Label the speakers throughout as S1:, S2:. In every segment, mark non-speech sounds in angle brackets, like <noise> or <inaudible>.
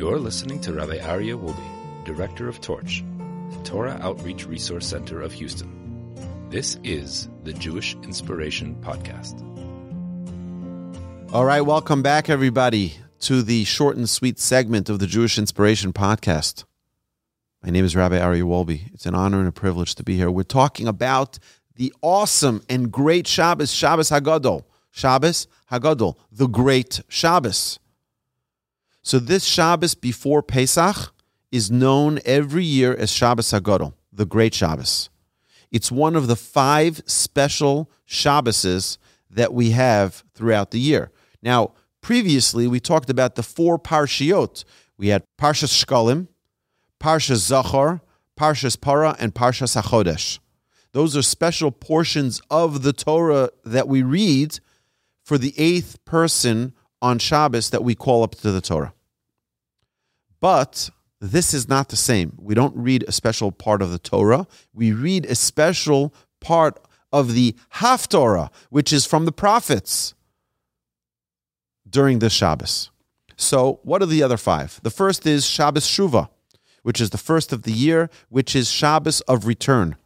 S1: You're listening to Rabbi Aryeh Wolbe, Director of Torch, the Torah Outreach Resource Center of Houston. This is the Jewish Inspiration Podcast.
S2: All right, welcome back, everybody, to the short and sweet segment of the Jewish Inspiration Podcast. My name is Rabbi Aryeh Wolbe. It's an honor and a privilege to be here. We're talking about the awesome and great Shabbos, Shabbos Hagadol. Shabbos Hagadol, the great Shabbos. So this Shabbos before Pesach is known every year as Shabbos Hagadol, the great Shabbos. It's one of the five special Shabboses that we have throughout the year. Now, previously we talked about the four parshiot. We had Parshas Shkalim, Parshas Zachor, Parshas Para, and Parshas HaChodesh. Those are special portions of the Torah that we read for the eighth person on Shabbos that we call up to the Torah. But this is not the same. We don't read a special part of the Torah. We read a special part of the Haftorah, which is from the prophets during the Shabbos. So, what are the other five? The first is Shabbos Shuva, which is the first of the year, which is Shabbos of return.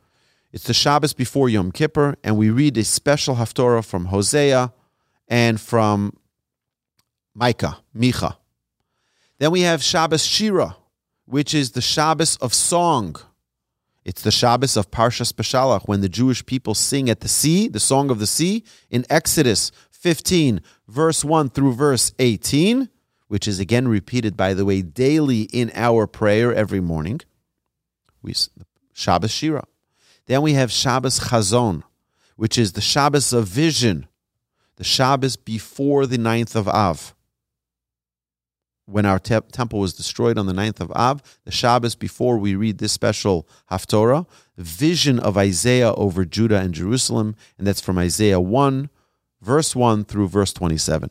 S2: It's the Shabbos before Yom Kippur, and we read a special Haftorah from Hosea and from Micah, Micha. Then we have Shabbos Shira, which is the Shabbos of song. It's the Shabbos of Parshas Beshalach, when the Jewish people sing at the sea, the song of the sea, in Exodus 15, verse 1 through verse 18, which is again repeated, by the way, daily in our prayer every morning. We Shabbos Shira. Then we have Shabbos Chazon, which is the Shabbos of vision, the Shabbos before the ninth of Av. When our te- temple was destroyed on the ninth of Av, the Shabbos before we read this special Haftorah, vision of Isaiah over Judah and Jerusalem, and that's from Isaiah 1, verse 1 through verse 27.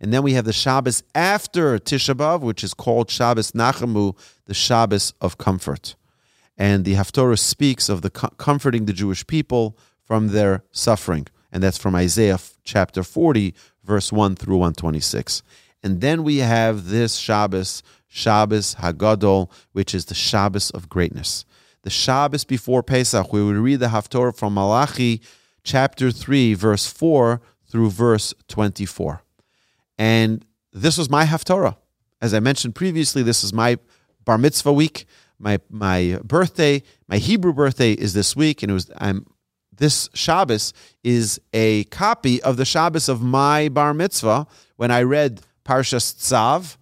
S2: And then we have the Shabbos after Tisha B'Av, which is called Shabbos Nachamu, the Shabbos of comfort. And the Haftorah speaks of the comforting the Jewish people from their suffering. And that's from Isaiah chapter 40, verse 1 through 126. And then we have this Shabbos, Shabbos Hagadol, which is the Shabbos of greatness. The Shabbos before Pesach, where we read the Haftorah from Malachi chapter 3, verse 4 through verse 24. And this was my Haftorah. As I mentioned previously, this is my bar mitzvah week. My my birthday, my Hebrew birthday is this week, and it was I'm this Shabbos is a copy of the Shabbos of my bar mitzvah when I read Parshas Tzav,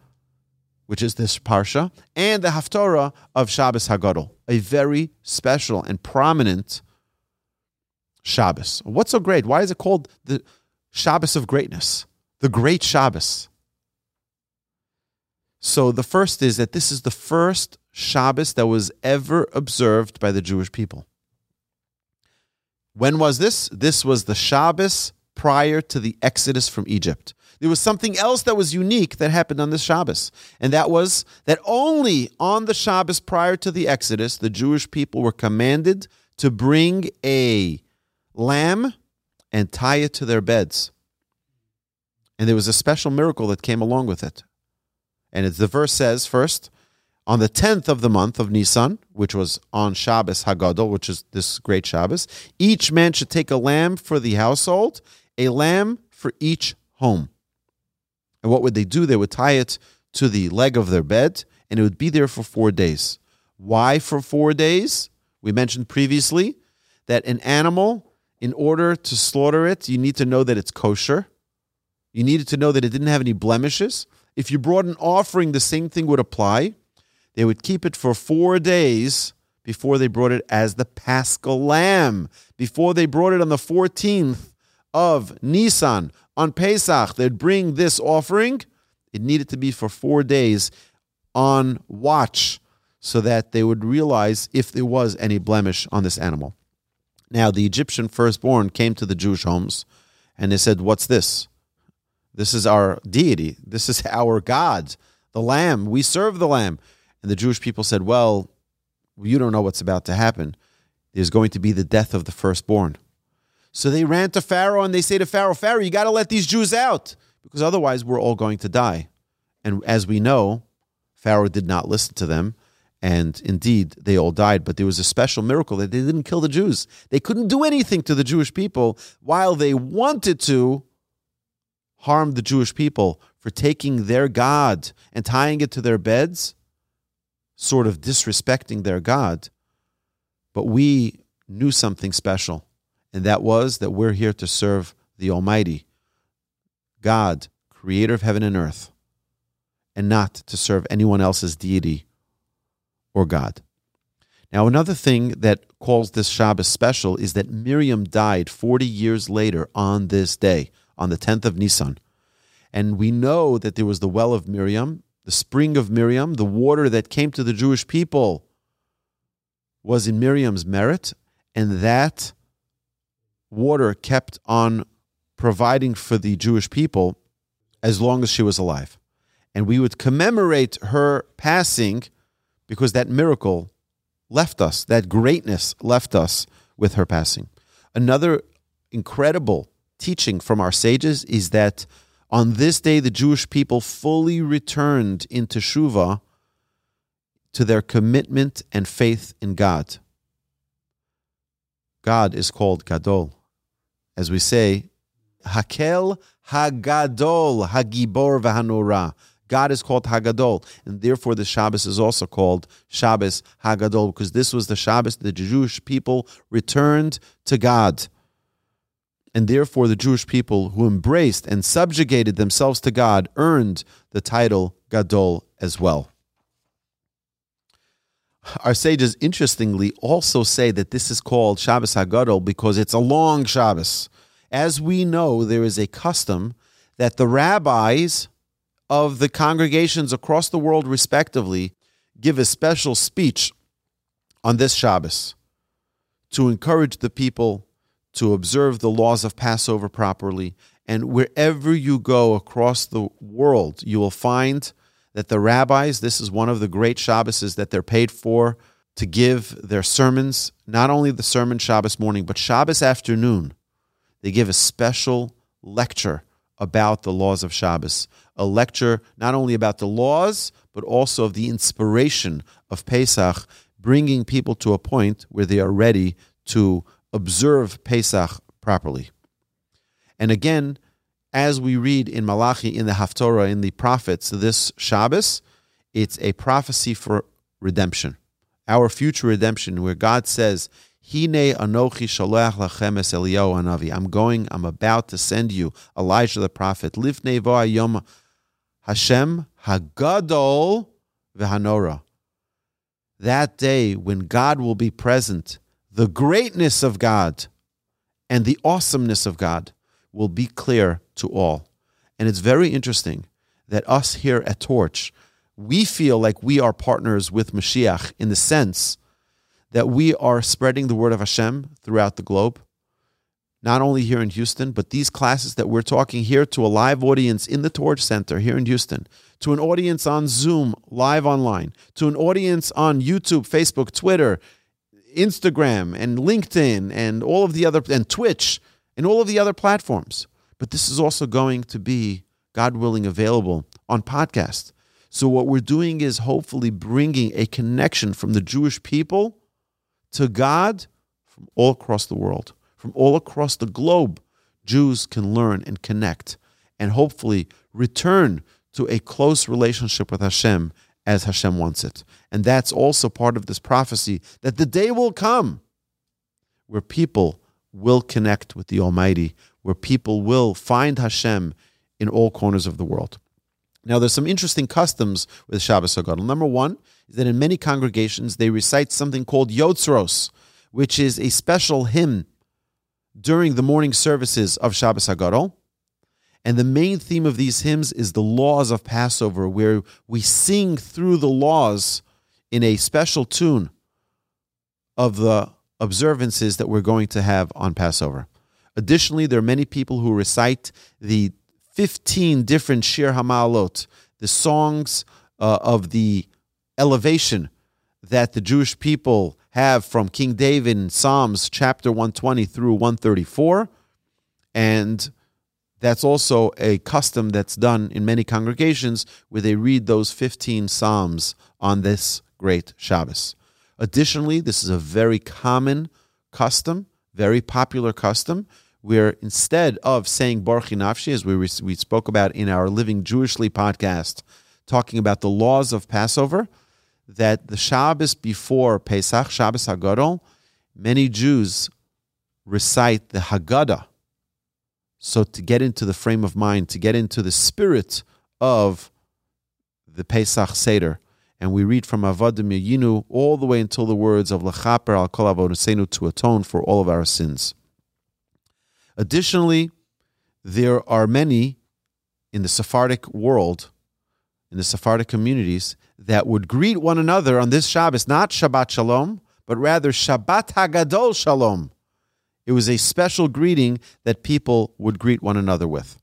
S2: which is this parsha, and the Haftorah of Shabbos Hagadol, a very special and prominent Shabbos. What's so great? Why is it called the Shabbos of greatness? The great Shabbos. So the first is that this is the first Shabbos that was ever observed by the Jewish people. When was this? This was the Shabbos prior to the Exodus from Egypt. There was something else that was unique that happened on this Shabbos, and that was that only on the Shabbos prior to the Exodus, the Jewish people were commanded to bring a lamb and tie it to their beds. And there was a special miracle that came along with it. And the verse says first, on the 10th of the month of Nisan, which was on Shabbos Hagadol, which is this great Shabbos, each man should take a lamb for the household, a lamb for each home. And what would they do? They would tie it to the leg of their bed, and it would be there for four days. Why for four days? We mentioned previously that an animal, in order to slaughter it, you need to know that it's kosher. You needed to know that it didn't have any blemishes. If you brought an offering, the same thing would apply. They would keep it for four days before they brought it as the paschal lamb. Before they brought it on the 14th of Nisan, on Pesach, they'd bring this offering. It needed to be for four days on watch so that they would realize if there was any blemish on this animal. Now, the Egyptian firstborn came to the Jewish homes and they said, What's this? This is our deity. This is <laughs> our God, the Lamb. We serve the Lamb. And the Jewish people said, Well, you don't know what's about to happen. There's going to be the death of the firstborn. So they ran to Pharaoh and they say to Pharaoh, Pharaoh, you got to let these Jews out because otherwise we're all going to die. And as we know, Pharaoh did not listen to them. And indeed, they all died. But there was a special miracle that they didn't kill the Jews. They couldn't do anything to the Jewish people while they wanted to harm the Jewish people for taking their God and tying it to their beds, sort of disrespecting their God. But we knew something special, and that was that we're here to serve the Almighty, God, creator of heaven and earth, and not to serve anyone else's deity or God. Now, another thing that calls this Shabbos special is that Miriam died 40 years later on this day, on the 10th of Nisan. And we know that there was the well of Miriam, the spring of Miriam, the water that came to the Jewish people was in Miriam's merit, and that water kept on providing for the Jewish people as long as she was alive. And we would commemorate her passing because that miracle left us, that greatness left us with her passing. Another incredible teaching from our sages is that on this day the Jewish people fully returned in teshuva to their commitment and faith in God. God is called Gadol. As we say, Hakel Hagadol Hagibor Vahanora. God is called Hagadol, and therefore the Shabbos is also called Shabbos Hagadol, because this was the Shabbos the Jewish people returned to God. And therefore the Jewish people who embraced and subjugated themselves to God earned the title Gadol as well. Our sages, interestingly, also say that this is called Shabbos Hagadol because it's a long Shabbos. As we know, there is a custom that the rabbis of the congregations across the world, respectively, give a special speech on this Shabbos to encourage the people to observe the laws of Passover properly. And wherever you go across the world, you will find that the rabbis, this is one of the great Shabboses that they're paid for to give their sermons, not only the sermon Shabbos morning, but Shabbos afternoon. They give a special lecture about the laws of Shabbos, a lecture not only about the laws, but also of the inspiration of Pesach, bringing people to a point where they are ready to observe Pesach properly. And again, as we read in Malachi, in the Haftorah, in the prophets, this Shabbos, it's a prophecy for redemption, our future redemption, where God says, Hine anochi shalach lachem es Eliyahu anavi. I'm going, I'm about to send you Elijah the prophet. Livnei yom Hashem hagadol v'hanora. That day when God will be present, the greatness of God and the awesomeness of God will be clear to all. And it's very interesting that us here at Torch, we feel like we are partners with Mashiach in the sense that we are spreading the word of Hashem throughout the globe, not only here in Houston, but these classes that we're talking here to a live audience in the Torch Center here in Houston, to an audience on Zoom, live online, to an audience on YouTube, Facebook, Twitter, Instagram, and LinkedIn, and all of the other, and Twitch, and all of the other platforms. But this is also going to be, God willing, available on podcast. So, what we're doing is hopefully bringing a connection from the Jewish people to God from all across the world, from all across the globe. Jews can learn and connect and hopefully return to a close relationship with Hashem as Hashem wants it. And that's also part of this prophecy that the day will come where people will connect with the Almighty, where people will find Hashem in all corners of the world. Now, there's some interesting customs with Shabbos Hagadol. Number one is that in many congregations they recite something called Yotzros, which is a special hymn during the morning services of Shabbos Hagadol. And the main theme of these hymns is the laws of Passover, where we sing through the laws in a special tune of the observances that we're going to have on Passover. Additionally, there are many people who recite the 15 different Shir Hamalot, the songs uh, of the elevation that the Jewish people have from King David in Psalms chapter 120 through 134. And That's also a custom that's done in many congregations where they read those 15 Psalms on this great Shabbos. Additionally, this is a very common custom, very popular custom, where instead of saying Barchi Nafshi, as we, we spoke about in our Living Jewishly podcast, talking about the laws of Passover, that the Shabbos before Pesach, Shabbos Hagadol, many Jews recite the Haggadah. So to get into the frame of mind, to get into the spirit of the Pesach Seder, and we read from Avadim Yinu all the way until the words of Lechaper al Kol Avodosenu to atone for all of our sins. Additionally, there are many in the Sephardic world, in the Sephardic communities, that would greet one another on this Shabbos, not Shabbat Shalom, but rather Shabbat Hagadol Shalom. It was a special greeting that people would greet one another with.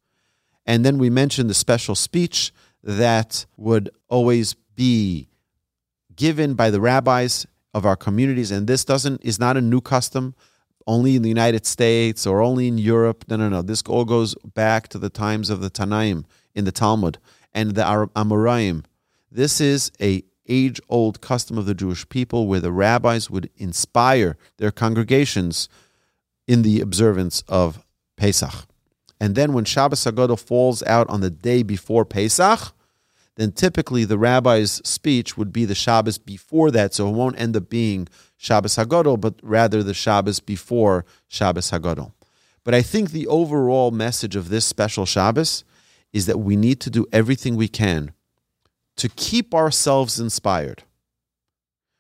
S2: And then we mentioned the special speech that would always be given by the rabbis of our communities. And this doesn't is not a new custom only in the United States or only in Europe. No, no, no. This all goes back to the times of the Tanaim in the Talmud and the Arab Amoraim. This is a age-old custom of the Jewish people where the rabbis would inspire their congregations in the observance of Pesach. And then when Shabbos Hagadol falls out on the day before Pesach, then typically the rabbi's speech would be the Shabbos before that, so it won't end up being Shabbos Hagadol, but rather the Shabbos before Shabbos Hagadol. But I think the overall message of this special Shabbos is that we need to do everything we can to keep ourselves inspired.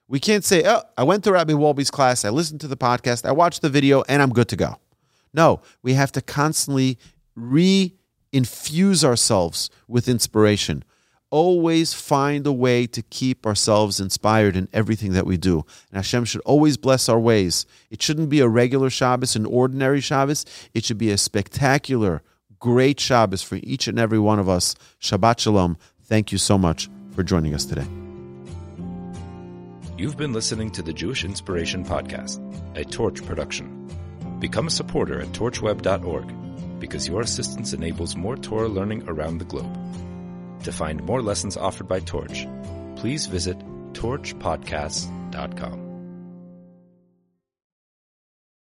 S2: We can't say, oh, I went to Rabbi Wolbe's class, I listened to the podcast, I watched the video, and I'm good to go. No, we have to constantly re infuse ourselves with inspiration always find a way to keep ourselves inspired in everything that we do. And Hashem should always bless our ways. It shouldn't be a regular Shabbos, an ordinary Shabbos. It should be a spectacular, great Shabbos for each and every one of us. Shabbat Shalom. Thank you so much for joining us today.
S1: You've been listening to the Jewish Inspiration Podcast, a Torch production. Become a supporter at torchweb.org because your assistance enables more Torah learning around the globe. To find more lessons offered by Torch, please visit torchpodcasts.com.